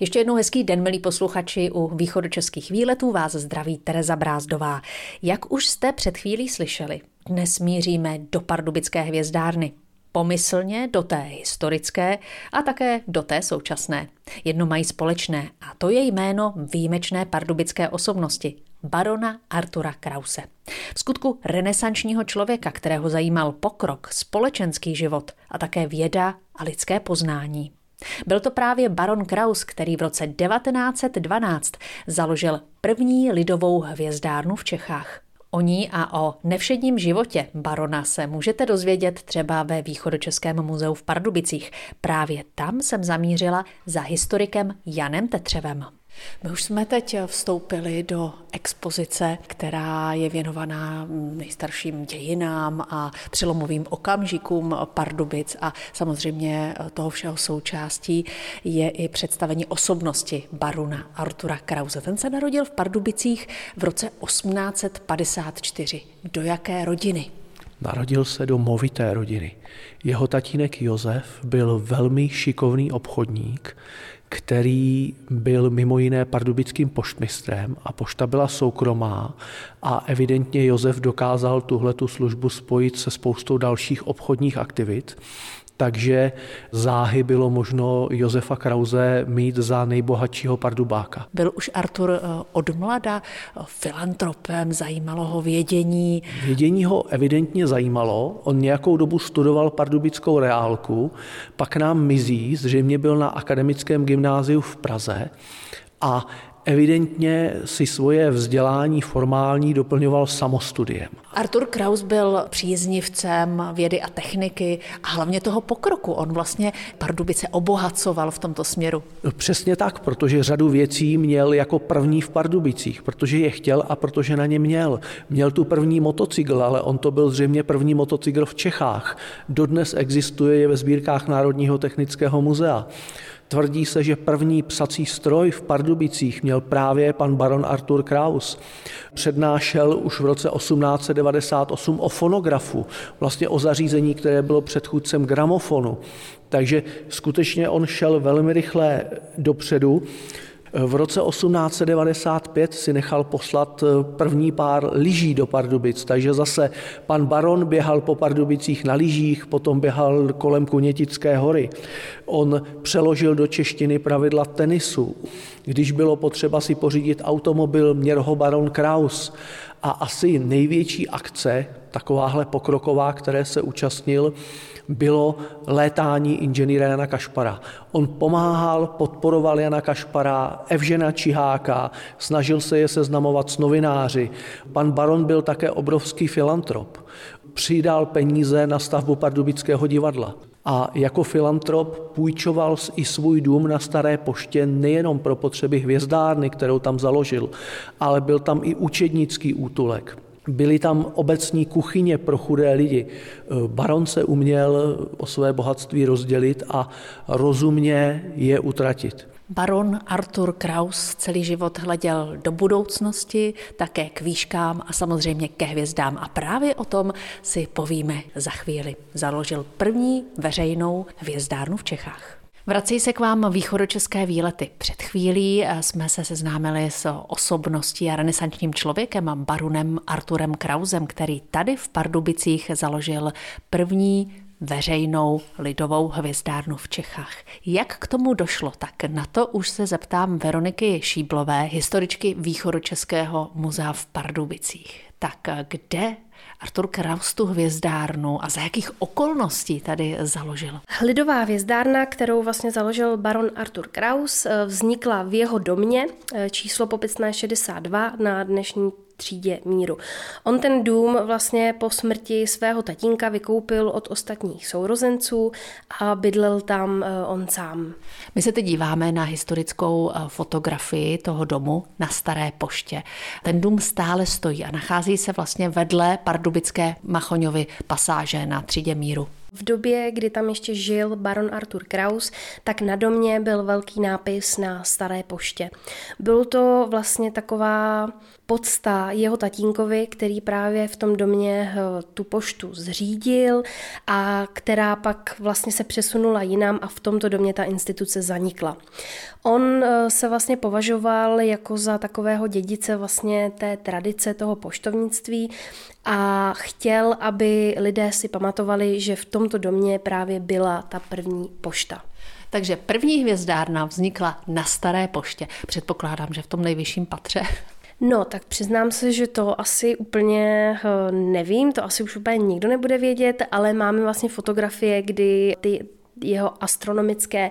Ještě jednou hezký den, milí posluchači. U východočeských výletů vás zdraví Tereza Brázdová. Jak už jste před chvílí slyšeli, dnes míříme do pardubické hvězdárny. Pomyslně do té historické a také do té současné. Jedno mají společné a to je jméno výjimečné pardubické osobnosti, barona Artura Krause. V skutku renesančního člověka, kterého zajímal pokrok, společenský život a také věda a lidské poznání. Byl to právě baron Kraus, který v roce 1912 založil první lidovou hvězdárnu v Čechách. O ní a o nevšedním životě barona se můžete dozvědět třeba ve Východočeském muzeu v Pardubicích. Právě tam jsem zamířila za historikem Janem Tetřevem. My už jsme teď vstoupili do expozice, která je věnovaná nejstarším dějinám a přelomovým okamžikům Pardubic a samozřejmě toho všeho součástí je i představení osobnosti baruna Artura Krause. Ten se narodil v Pardubicích v roce 1854. Do jaké rodiny? Narodil se do movité rodiny. Jeho tatínek Josef byl velmi šikovný obchodník, který byl mimo jiné pardubickým poštmistrem a pošta byla soukromá a evidentně Josef dokázal tuhletu službu spojit se spoustou dalších obchodních aktivit takže záhy bylo možno Josefa Krause mít za nejbohatšího pardubáka. Byl už Artur eh, od mlada eh, filantropem, zajímalo ho vědění? Vědění ho evidentně zajímalo. On nějakou dobu studoval pardubickou reálku, pak nám mizí, zřejmě byl na akademickém gymnáziu v Praze a evidentně si svoje vzdělání formální doplňoval samostudiem. Artur Kraus byl příznivcem vědy a techniky a hlavně toho pokroku. On vlastně Pardubice obohacoval v tomto směru. No, přesně tak, protože řadu věcí měl jako první v Pardubicích, protože je chtěl a protože na ně měl. Měl tu první motocykl, ale on to byl zřejmě první motocykl v Čechách. Dodnes existuje je ve sbírkách Národního technického muzea. Tvrdí se, že první psací stroj v Pardubicích měl právě pan baron Artur Kraus. Přednášel už v roce 1898 o fonografu, vlastně o zařízení, které bylo předchůdcem gramofonu. Takže skutečně on šel velmi rychle dopředu. V roce 1895 si nechal poslat eh, první pár lyží do Pardubic, takže zase pan baron běhal po Pardubicích na lyžích, potom běhal kolem Kunětické hory. On přeložil do češtiny pravidla tenisu. Když bylo potřeba si pořídit automobil, měl ho baron Kraus. A asi největší akce, takováhle pokroková, které se účastnil, bylo létání inženýra Jana Kašpara. On pomáhal, podporoval Jana Kašpara, Evžena Čiháka, snažil se je seznamovat s novináři. Pan Baron byl také obrovský filantrop. Přidal peníze na stavbu Pardubického divadla. A jako filantrop půjčoval i svůj dům na Staré poště nejenom pro potřeby hvězdárny, kterou tam založil, ale byl tam i učednický útulek. Byly tam obecní kuchyně pro chudé lidi. Baron se uměl o své bohatství rozdělit a rozumně je utratit. Baron Arthur Kraus celý život hleděl do budoucnosti, také k výškám a samozřejmě ke hvězdám. A právě o tom si povíme za chvíli. Založil první veřejnou hvězdárnu v Čechách. Vrací se k vám východočeské výlety. Před chvílí eh, jsme se seznámili s osobností a renesančním člověkem, barunem Arturem Krausem, který tady v Pardubicích založil první veřejnou lidovou hvězdárnu v Čechách. Jak k tomu došlo, tak na to už se zeptám Veroniky Šíblové, historičky Východočeského muzea v Pardubicích. Tak eh, kde Artur Kraus tu hvězdárnu a za jakých okolností tady založil? Lidová hvězdárna, kterou vlastně založil baron Artur Kraus, eh, vznikla v jeho domě, eh, číslo popisné 62 na dnešní třídě míru. On ten dům vlastně po smrti svého tatínka vykoupil od ostatních sourozenců a bydlel tam eh, on sám. My se teď díváme na historickou eh, fotografii toho domu na Staré poště. Ten dům stále stojí a nachází se vlastně vedle pardubické Machoňovy pasáže na třídě míru. V době, kdy tam ještě žil baron Arthur Kraus, tak na domě byl velký nápis na staré poště. Byl to vlastně taková podsta jeho tatínkovi, který právě v tom domě eh, tu poštu zřídil a která pak vlastně se přesunula jinam a v tomto domě ta instituce zanikla. On eh, se vlastně považoval jako za takového dědice vlastně té tradice toho poštovnictví a chtěl, aby lidé si pamatovali, že v tomto domě právě byla ta první pošta. Takže první hvězdárna vznikla na Staré poště. Předpokládám, že v tom nejvyšším patře. No, tak přiznám se, že to asi úplně eh, nevím, to asi už úplně nikdo nebude vědět, ale máme vlastně fotografie, kdy ty jeho astronomické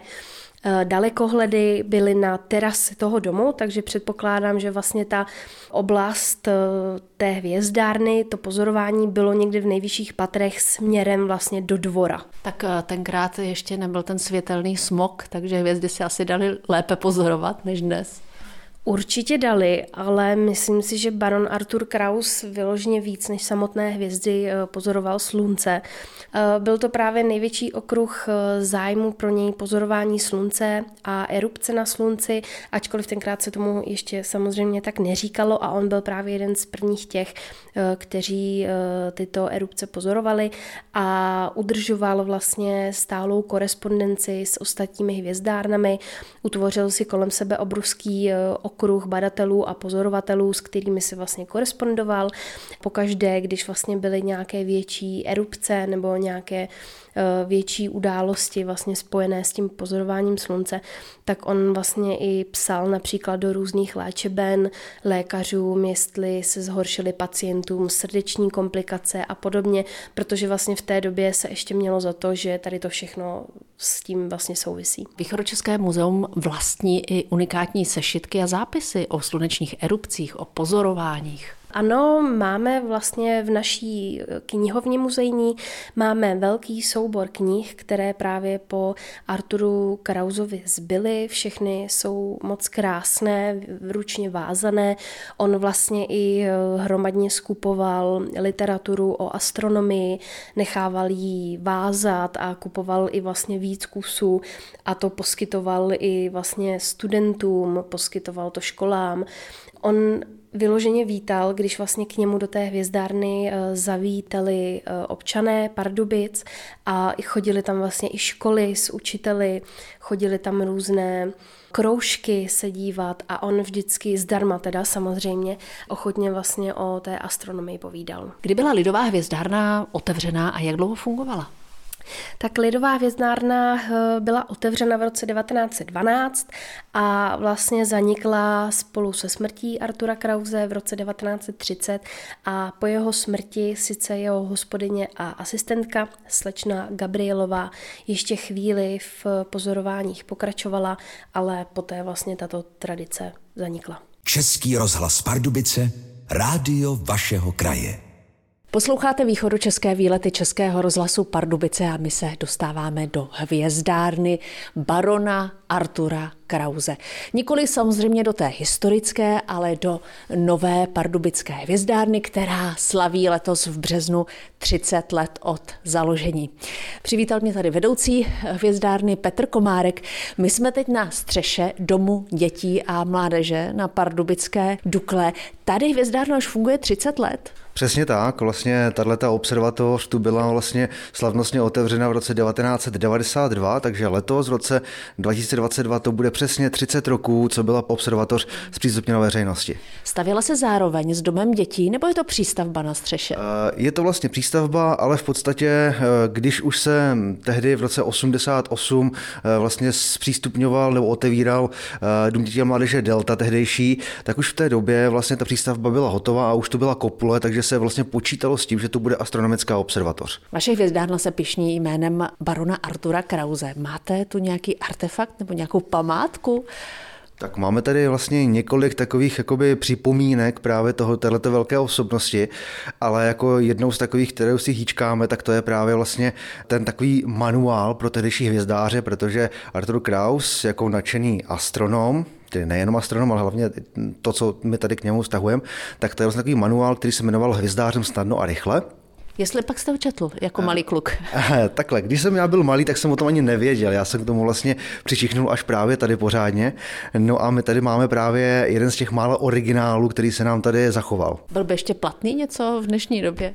dalekohledy byly na terase toho domu, takže předpokládám, že vlastně ta oblast eh, té hvězdárny, to pozorování bylo někdy v nejvyšších patrech směrem vlastně do dvora. Tak tenkrát ještě nebyl ten světelný smog, takže hvězdy si asi dali lépe pozorovat než dnes. Určitě dali, ale myslím si, že baron Arthur Kraus vyloženě víc než samotné hvězdy eh, pozoroval slunce. Eh, byl to právě největší okruh eh, zájmu pro něj pozorování slunce a erupce na slunci, ačkoliv tenkrát se tomu ještě samozřejmě tak neříkalo a on byl právě jeden z prvních těch, kteří tyto erupce pozorovali a udržoval vlastně stálou korespondenci s ostatními hvězdárnami, utvořil si kolem sebe obrovský okruh okruh badatelů a pozorovatelů, s kterými si vlastně korespondoval. Pokaždé, když vlastně byly nějaké větší erupce nebo nějaké větší události vlastně spojené s tím pozorováním slunce, tak on vlastně i psal například do různých léčeben lékařům, jestli se zhoršily pacientům srdeční komplikace a podobně, protože vlastně v té době se ještě mělo za to, že tady to všechno s tím vlastně souvisí. Východočeské muzeum vlastní i unikátní sešitky a zápisy o slunečních erupcích, o pozorováních. Ano, máme vlastně v naší knihovně muzejní máme velký soubor knih, které právě po Arturu Krausovi zbyly. Všechny jsou moc krásné, ručně vázané. On vlastně i eh, hromadně skupoval literaturu o astronomii, nechával ji vázat a kupoval i vlastně víc kusů a to poskytoval i vlastně studentům, poskytoval to školám. On vyloženě vítal, když vlastně k němu do té hvězdárny eh, zavítali eh, občané Pardubic a chodili tam vlastně i školy s učiteli, chodili tam různé kroužky se dívat a on vždycky zdarma teda samozřejmě ochotně vlastně o té astronomii povídal. Kdy byla Lidová hvězdárna otevřená a jak dlouho fungovala? Tak Lidová hvězdárna eh, byla otevřena v roce 1912 a vlastně zanikla spolu se smrtí Artura Krause v roce 1930 a po jeho smrti sice jeho hospodyně a asistentka slečna Gabrielová ještě chvíli v pozorováních pokračovala, ale poté vlastně tato tradice zanikla. Český rozhlas Pardubice, rádio vašeho kraje. Posloucháte východočeské výlety Českého rozhlasu Pardubice a my se dostáváme do hvězdárny barona Artura Krause. Nikoli samozřejmě do té historické, ale do nové pardubické hvězdárny, která slaví letos v březnu 30 let od založení. Přivítal mě tady vedoucí hvězdárny Petr Komárek. My jsme teď na střeše Domu dětí a mládeže na pardubické Dukle. Tady hvězdárna už funguje 30 let. Přesně tak, vlastně tato observatoř tu byla vlastně slavnostně otevřena v roce 1992, takže letos v roce 2022 to bude přesně 30 roků, co byla observatoř zpřístupněna veřejnosti. Stavěla se zároveň s domem dětí, nebo je to přístavba na střeše? Eh, je to vlastně přístavba, ale v podstatě, eh, když už se tehdy v roce 88 eh, vlastně zpřístupňoval nebo otevíral Dům dětí a mládeže Delta tehdejší, tak už v té době vlastně ta přístavba byla hotová a už to byla kopule, takže se vlastně počítalo s tím, že to bude astronomická observatoř. Vaše hvězdárna se pišní jménem barona Artura Krause. Máte tu nějaký artefakt nebo nějakou památku? Tak máme tady vlastně několik takových jakoby připomínek právě toho této velké osobnosti, ale jako jednou z takových, které si hýčkáme, tak to je právě vlastně ten takový manuál pro tehdejší hvězdáře, protože Arthur Kraus jako nadšený astronom, tedy nejenom astronom, ale hlavně to, co my tady k němu vztahujeme, tak to je vlastně takový manuál, který se jmenoval Hvězdářem snadno a rychle. Jestli pak jste ho četl jako malý kluk. Takhle, když jsem já byl malý, tak jsem o tom ani nevěděl. Já jsem k tomu vlastně přičichnul až právě tady pořádně. No a my tady máme právě jeden z těch málo originálů, který se nám tady zachoval. Byl by ještě platný něco v dnešní době?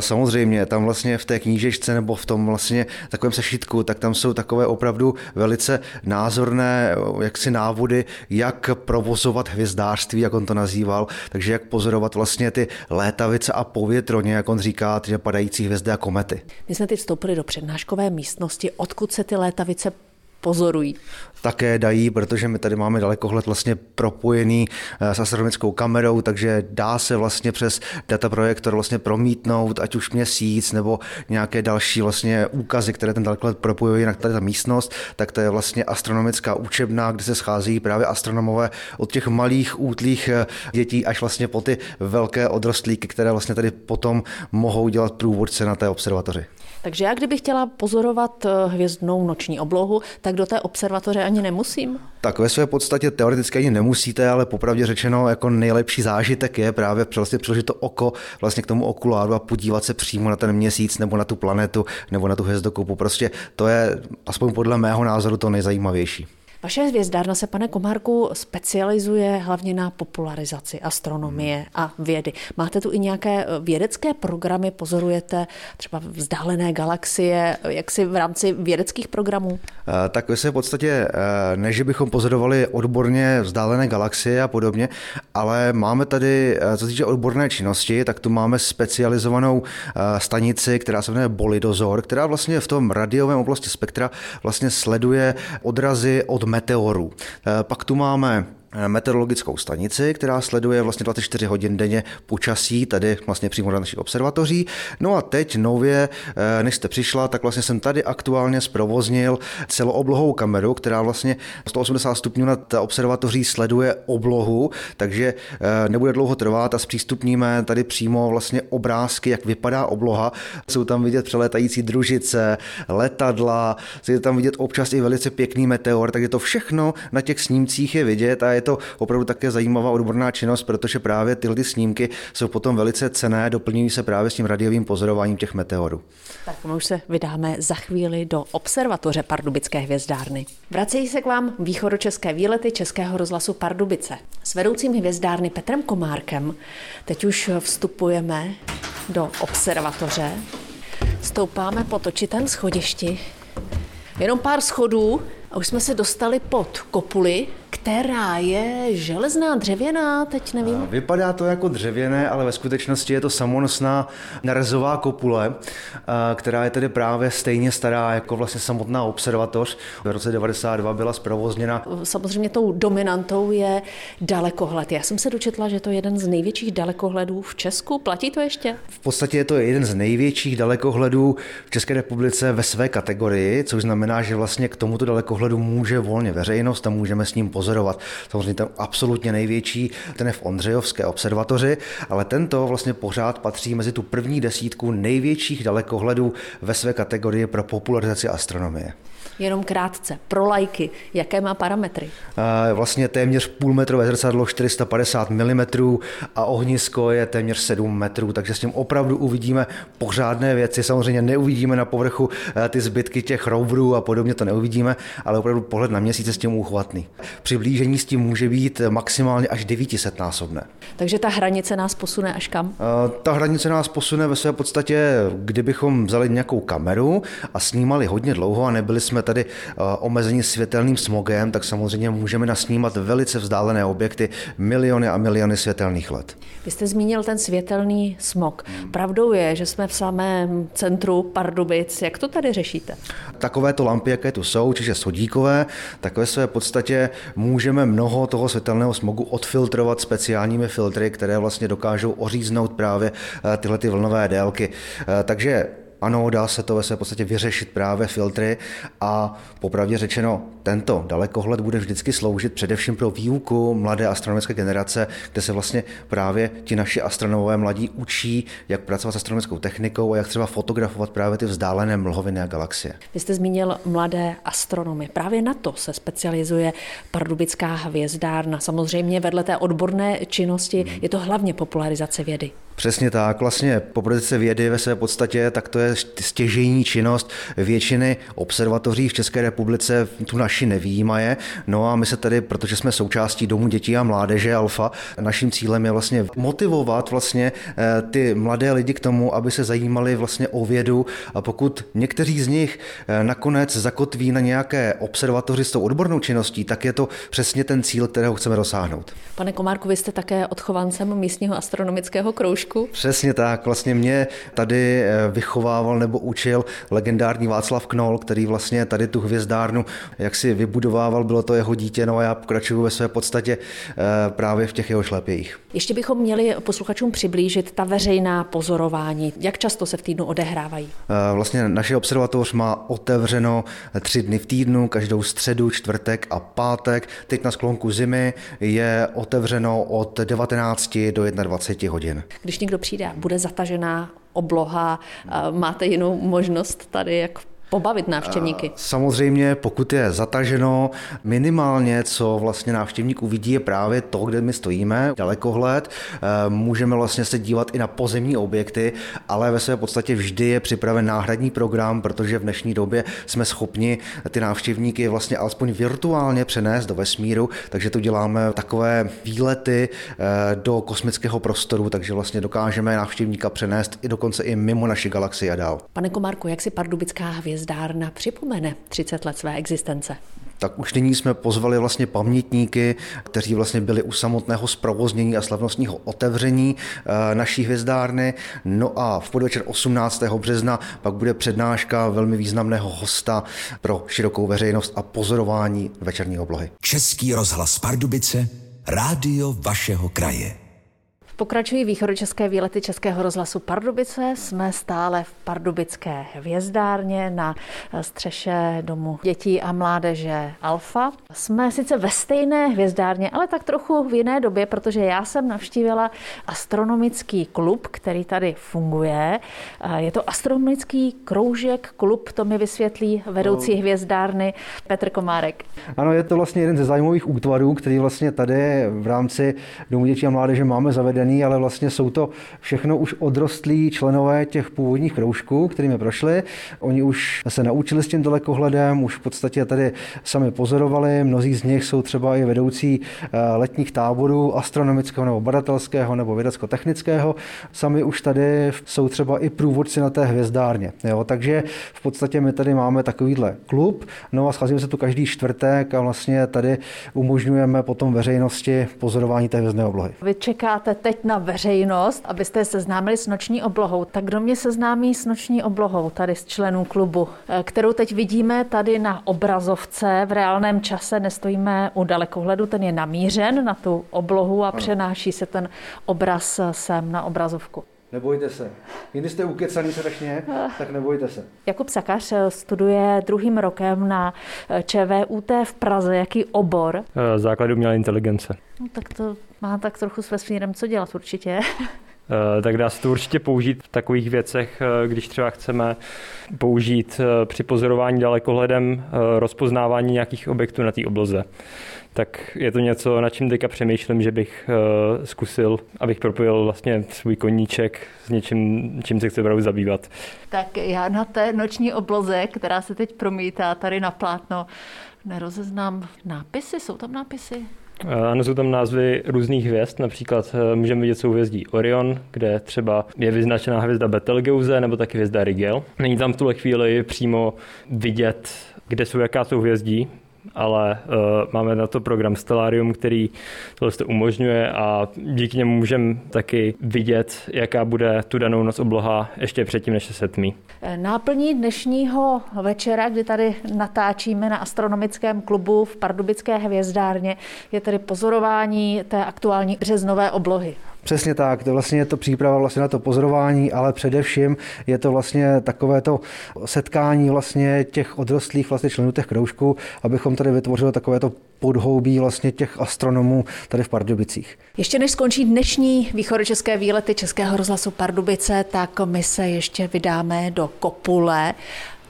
Samozřejmě, tam vlastně v té knížečce nebo v tom vlastně takovém sešitku, tak tam jsou takové opravdu velice názorné jaksi návody, jak provozovat hvězdářství, jak on to nazýval, takže jak pozorovat vlastně ty létavice a povětroně, jak on říká, že padající hvězdy a komety. My jsme teď vstoupili do přednáškové místnosti, odkud se ty létavice pozorují? Také dají, protože my tady máme dalekohled vlastně propojený eh, s astronomickou kamerou, takže dá se vlastně přes dataprojektor vlastně promítnout, ať už měsíc nebo nějaké další vlastně úkazy, které ten dalekohled propojuje na tady ta místnost, tak to je vlastně astronomická učebna, kde se schází právě astronomové od těch malých útlých eh, dětí až vlastně po ty velké odrostlíky, které vlastně tady potom mohou dělat průvodce na té observatoři. Takže já kdybych chtěla pozorovat eh, hvězdnou noční oblohu, tak do té observatoře ani nemusím? Tak ve své podstatě teoreticky ani nemusíte, ale popravdě řečeno jako nejlepší zážitek je právě vlastně přiložit to oko vlastně k tomu okuláru a podívat se přímo na ten měsíc nebo na tu planetu nebo na tu hvězdokupu. Prostě to je aspoň podle mého názoru to nejzajímavější. Vaše hvězdárna se, pane Komárku, specializuje hlavně na popularizaci astronomie hmm. a vědy. Máte tu i nějaké eh, vědecké programy, pozorujete třeba vzdálené galaxie, jak si v rámci vědeckých programů? Eh, tak se v podstatě, eh, ne, že bychom pozorovali odborně vzdálené galaxie a podobně, ale máme tady, co se týče odborné činnosti, tak tu máme specializovanou stanici, která se jmenuje Bolidozor, která vlastně v tom radiovém oblasti spektra vlastně sleduje odrazy od meteorů. Eh, pak tu máme meteorologickou stanici, která sleduje vlastně 24 hodin denně počasí, tady vlastně přímo na našich observatoří. No a teď nově, eh, než jste přišla, tak vlastně jsem tady aktuálně zprovoznil celooblohovou kameru, která vlastně 180 stupňů nad observatoří sleduje oblohu, takže eh, nebude dlouho trvat a zpřístupníme tady přímo vlastně obrázky, jak vypadá obloha. Jsou tam vidět přelétající družice, letadla, je tam vidět občas i velice pěkný meteor, takže to všechno na těch snímcích je vidět a je to opravdu také zajímavá odborná činnost, protože právě tyhle ty snímky jsou potom velice cené, doplňují se právě s tím radiovým pozorováním těch meteorů. Tak my už se vydáme za chvíli do observatoře Pardubické hvězdárny. Vracejí se k vám východočeské výlety Českého rozhlasu Pardubice. S vedoucím hvězdárny Petrem Komárkem teď už vstupujeme do observatoře. Stoupáme po točitém schodišti. Jenom pár schodů a už jsme se dostali pod kopuli, která je železná, dřevěná, teď nevím. Vypadá to jako dřevěné, ale ve skutečnosti je to samonosná narezová kopule, která je tedy právě stejně stará jako vlastně samotná observatoř. V roce 92 byla zprovozněna. Samozřejmě tou dominantou je dalekohled. Já jsem se dočetla, že to je jeden z největších dalekohledů v Česku. Platí to ještě? V podstatě je to jeden z největších dalekohledů v České republice ve své kategorii, což znamená, že vlastně k tomuto dalekohledu může volně veřejnost a můžeme s ním pozorovat pozorovat. Samozřejmě ten absolutně největší, ten je v Ondřejovské observatoři, ale tento vlastně pořád patří mezi tu první desítku největších dalekohledů ve své kategorii pro popularizaci astronomie. Jenom krátce, pro lajky, jaké má parametry? Vlastně téměř půlmetrové zrcadlo 450 mm a ohnisko je téměř 7 metrů, takže s tím opravdu uvidíme pořádné věci. Samozřejmě neuvidíme na povrchu eh, ty zbytky těch roverů a podobně, to neuvidíme, ale opravdu pohled na měsíc je s tím uchvatný. Přiblížení s tím může být maximálně až 900 násobné. Takže ta hranice nás posune až kam? Ta hranice nás posune ve své podstatě, kdybychom vzali nějakou kameru a snímali hodně dlouho a nebyli jsme tady eh, omezení světelným smogem, tak samozřejmě můžeme nasnímat velice vzdálené objekty miliony a miliony světelných let. Vy jste zmínil ten světelný smog. Pravdou je, že jsme v samém centru Pardubic. Jak to tady řešíte? Takovéto lampy, jaké tu jsou, čiže sodíkové, tak ve své podstatě můžeme mnoho toho světelného smogu odfiltrovat speciálními filtry, které vlastně dokážou oříznout právě eh, tyhle ty vlnové délky. Eh, takže ano, dá se to ve své podstatě vyřešit právě filtry a popravdě řečeno, tento dalekohled bude vždycky sloužit především pro výuku mladé astronomické generace, kde se vlastně právě ti naši astronomové mladí učí, jak pracovat s astronomickou technikou a jak třeba fotografovat právě ty vzdálené mlhoviny a galaxie. Vy jste zmínil mladé astronomy. Právě na to se specializuje Pardubická hvězdárna. Samozřejmě vedle té odborné činnosti je to hlavně popularizace vědy. Přesně tak, vlastně popularizace vědy ve své podstatě, tak to je stěžejní činnost většiny observatoří v České republice, tu naši nevýjímaje. No a my se tady, protože jsme součástí Domu dětí a mládeže Alfa, naším cílem je vlastně motivovat vlastně eh, ty mladé lidi k tomu, aby se zajímali vlastně o vědu a pokud někteří z nich eh, nakonec zakotví na nějaké observatoři s tou odbornou činností, tak je to přesně ten cíl, kterého chceme dosáhnout. Pane Komárku, vy jste také odchovancem místního astronomického kroužku. Přesně tak. Vlastně mě tady eh, vychovával nebo učil legendární Václav Knol, který vlastně tady tu hvězdárnu jak si vybudovával, bylo to jeho dítě, no a já pokračuju ve své podstatě eh, právě v těch jeho šlepějích. Ještě bychom měli posluchačům přiblížit ta veřejná pozorování. Jak často se v týdnu odehrávají? Eh, vlastně naše observatoř má otevřeno tři dny v týdnu, každou středu, čtvrtek a pátek. Teď na sklonku zimy je otevřeno od 19 do 21 hodin. Když někdo přijde a bude zatažená obloha, máte jinou možnost tady, jak pobavit návštěvníky? Samozřejmě, pokud je zataženo, minimálně, co vlastně návštěvník uvidí, je právě to, kde my stojíme, dalekohled. Můžeme vlastně se dívat i na pozemní objekty, ale ve své podstatě vždy je připraven náhradní program, protože v dnešní době jsme schopni ty návštěvníky vlastně alespoň virtuálně přenést do vesmíru, takže to děláme takové výlety eh, do kosmického prostoru, takže vlastně dokážeme návštěvníka přenést i dokonce i mimo naši galaxii a dál. Pane Komárku, jak si pardubická hvězda hvězdárna připomene 30 let své existence? tak už nyní jsme pozvali vlastně pamětníky, kteří vlastně byli u samotného zprovoznění a slavnostního otevření eh, naší hvězdárny. No a v podvečer 18. března pak bude přednáška velmi významného hosta pro širokou veřejnost a pozorování večerní oblohy. Český rozhlas Pardubice, rádio vašeho kraje. Pokračují východočeské výlety Českého rozhlasu Pardubice. Jsme stále v Pardubické hvězdárně na střeše domu dětí a mládeže Alfa. Jsme sice ve stejné hvězdárně, ale tak trochu v jiné době, protože já jsem navštívila astronomický klub, který tady funguje. Je to astronomický kroužek, klub, to mi vysvětlí vedoucí hvězdárny Petr Komárek. Ano, je to vlastně jeden ze zájmových útvarů, který vlastně tady v rámci Domu dětí a mládeže máme zavedený zelený, ale vlastně jsou to všechno už odrostlí členové těch původních kroužků, kterými prošli. Oni už se naučili s tím dalekohledem, už v podstatě tady sami pozorovali. Mnozí z nich jsou třeba i vedoucí eh, letních táborů astronomického nebo badatelského nebo vědecko-technického. Sami už tady jsou třeba i průvodci na té hvězdárně. Jo? Takže v podstatě my tady máme takovýhle klub, no a scházíme se tu každý čtvrtek a vlastně tady umožňujeme potom veřejnosti pozorování té hvězdné oblohy. Vy čekáte teď na veřejnost, abyste seznámili s noční oblohou. Tak kdo mě seznámí s noční oblohou tady z členů klubu, eh, kterou teď vidíme tady na obrazovce v reálném čase, nestojíme u dalekohledu, ten je namířen na tu oblohu a přenáší se ten obraz sem na obrazovku. Nebojte se. Jindy jste ukecaný strašně, tak nebojte se. Jakub Sakař eh, studuje druhým rokem na eh, ČVUT v Praze. Jaký obor? Základ umělé inteligence. No, tak to má tak trochu s vesmírem co dělat určitě. Eh, tak dá se to určitě použít v takových věcech, eh, když třeba chceme použít eh, při pozorování dalekohledem rozpoznávání nějakých objektů na té obloze. Tak je to něco, na čím teďka přemýšlím, že bych zkusil, abych propojil vlastně svůj koníček s něčím, čím se chci opravdu zabývat. Tak já na té noční obloze, která se teď promítá tady na plátno, nerozeznám nápisy. Jsou tam nápisy? Eh, ano, jsou tam názvy různých hvězd, například eh, můžeme vidět souhvězdí Orion, kde třeba je vyznačená hvězda Betelgeuse nebo taky hvězda Rigel. Není tam v tuhle chvíli přímo vidět, kde jsou jaká souhvězdí, ale uh, máme na to program Stellarium, který tohle to umožňuje a díky němu můžeme taky vidět, jaká bude tu danou noc obloha ještě předtím, než se setmí. Náplní dnešního večera, kdy tady natáčíme na astronomickém klubu v Pardubické hvězdárně, je tedy pozorování té aktuální březnové oblohy. Přesně tak, to vlastně je to příprava vlastně na to pozorování, ale především je to vlastně takové to setkání vlastně těch odrostlých vlastně členů těch kroužků, abychom tady vytvořili takové to podhoubí vlastně těch astronomů tady v Pardubicích. Ještě než skončí dnešní východočeské výlety Českého rozhlasu Pardubice, tak my se ještě vydáme do Kopule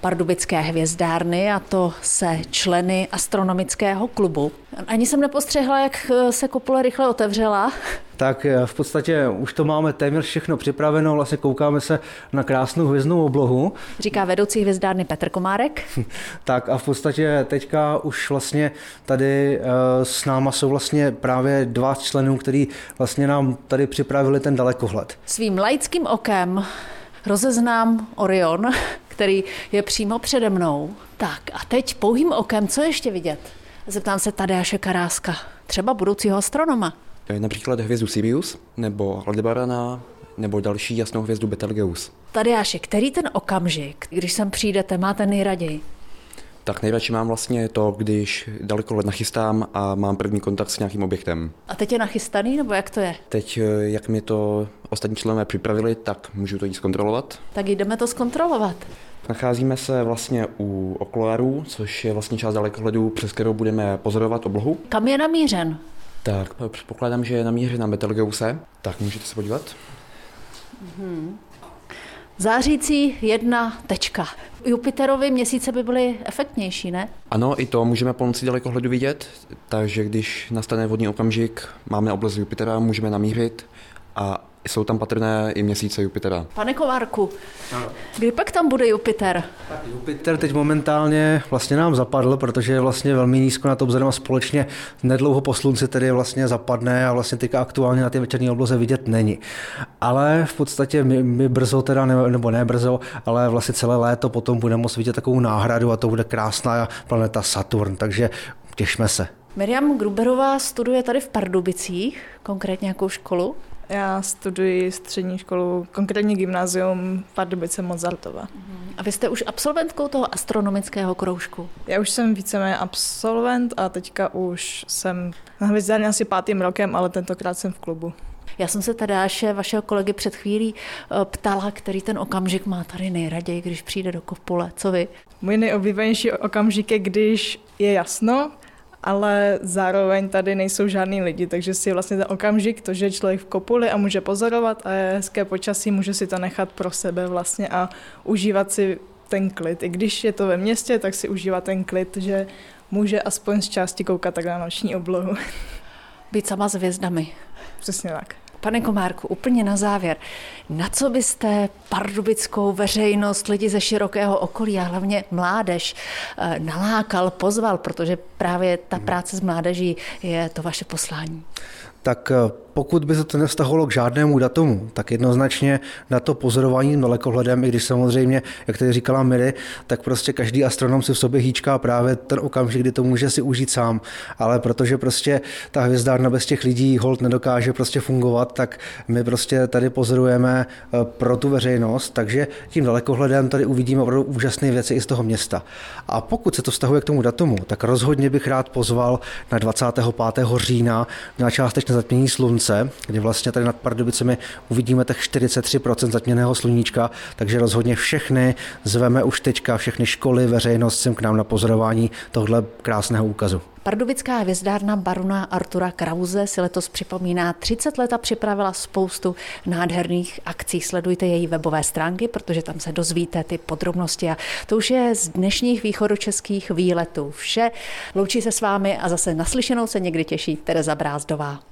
pardubické hvězdárny a to se členy astronomického klubu. Ani jsem nepostřehla, jak se kopule rychle otevřela. Tak eh, v podstatě už to máme téměř všechno připraveno, vlastně koukáme se na krásnou hvězdnou oblohu. Říká vedoucí hvězdárny Petr Komárek. tak a v podstatě teďka už vlastně tady eh, s náma jsou vlastně právě dva členů, který vlastně nám tady připravili ten dalekohled. Svým laickým okem rozeznám Orion, který je přímo přede mnou. Tak a teď pouhým okem, co ještě vidět? Zeptám se Tadeáše Karáska, třeba budoucího astronoma. Například hvězdu Sirius, nebo Aldebarana, nebo další jasnou hvězdu Betelgeuse. Tadeáše, který ten okamžik, když sem přijdete, máte nejraději? Tak nejradši mám vlastně to, když daleko let nachystám a mám první kontakt s nějakým objektem. A teď je nachystaný, nebo jak to je? Teď, jak mi to ostatní členové připravili, tak můžu to jít zkontrolovat. Tak jdeme to zkontrolovat. Nacházíme se vlastně u okularů, což je vlastně část dalekohledu, přes kterou budeme pozorovat oblohu. Kam je namířen? Tak, předpokládám, že je namířen na Betelgeuse. Tak, můžete se podívat. Hmm. Zářící jedna tečka. Jupiterovi měsíce by byly efektnější, ne? Ano, i to můžeme pomocí dalekohledu vidět, takže když nastane vodní okamžik, máme oblast Jupitera, můžeme namířit a jsou tam patrné i měsíce Jupitera. Pane Kovárku, kdy pak tam bude Jupiter? Tak Jupiter teď momentálně vlastně nám zapadl, protože je vlastně velmi nízko nad obzorem a společně nedlouho po slunci tedy vlastně zapadne a vlastně teďka aktuálně na té večerní obloze vidět není. Ale v podstatě my, my brzo teda, nebo ne brzo, ale vlastně celé léto potom budeme moct vidět takovou náhradu a to bude krásná planeta Saturn, takže těšme se. Miriam Gruberová studuje tady v Pardubicích, konkrétně nějakou školu? Já studuji střední školu, konkrétně gymnázium Pardubice Mozartova. A vy jste už absolventkou toho astronomického kroužku? Já už jsem víceméně absolvent a teďka už jsem na hvězdárně asi pátým rokem, ale tentokrát jsem v klubu. Já jsem se Tadáše, vašeho kolegy, před chvílí eh, ptala, který ten okamžik má tady nejraději, když přijde do kopule. Co vy? Můj nejoblíbenější okamžik je, když je jasno, ale zároveň tady nejsou žádní lidi, takže si vlastně ten okamžik, to, že je člověk v kopuli a může pozorovat a je hezké počasí, může si to nechat pro sebe vlastně a užívat si ten klid. I když je to ve městě, tak si užívá ten klid, že může aspoň z části koukat tak na noční oblohu. Být sama s hvězdami. Přesně tak. Pane Komárku, úplně na závěr, na co byste pardubickou veřejnost, lidi ze širokého okolí a hlavně mládež eh, nalákal, pozval, protože právě ta práce s mládeží je to vaše poslání? Tak eh, pokud by se to nevztahovalo k žádnému datumu, tak jednoznačně na to pozorování dalekohledem, i když samozřejmě, jak tady říkala Miri, tak prostě každý astronom si v sobě hýčká právě ten okamžik, kdy to může si užít sám. Ale protože prostě ta hvězdárna bez těch lidí hold nedokáže prostě fungovat, tak my prostě tady pozorujeme eh, pro tu veřejnost, takže tím dalekohledem tady uvidíme opravdu úžasné věci i z toho města. A pokud se to vztahuje k tomu datumu, tak rozhodně bych rád pozval na 25. října na částečné zatmění slunce slunce, kdy vlastně tady nad Pardubicemi uvidíme tak 43% zatměného sluníčka, takže rozhodně všechny zveme už teďka, všechny školy, veřejnost sem k nám na pozorování tohle krásného úkazu. Pardubická hvězdárna barona Artura Krause si letos připomíná 30 let a připravila spoustu nádherných akcí. Sledujte její webové stránky, protože tam se dozvíte ty podrobnosti. A to už je z dnešních východočeských výletů vše. Loučí se s vámi a zase naslyšenou se někdy těší Tereza Brázdová.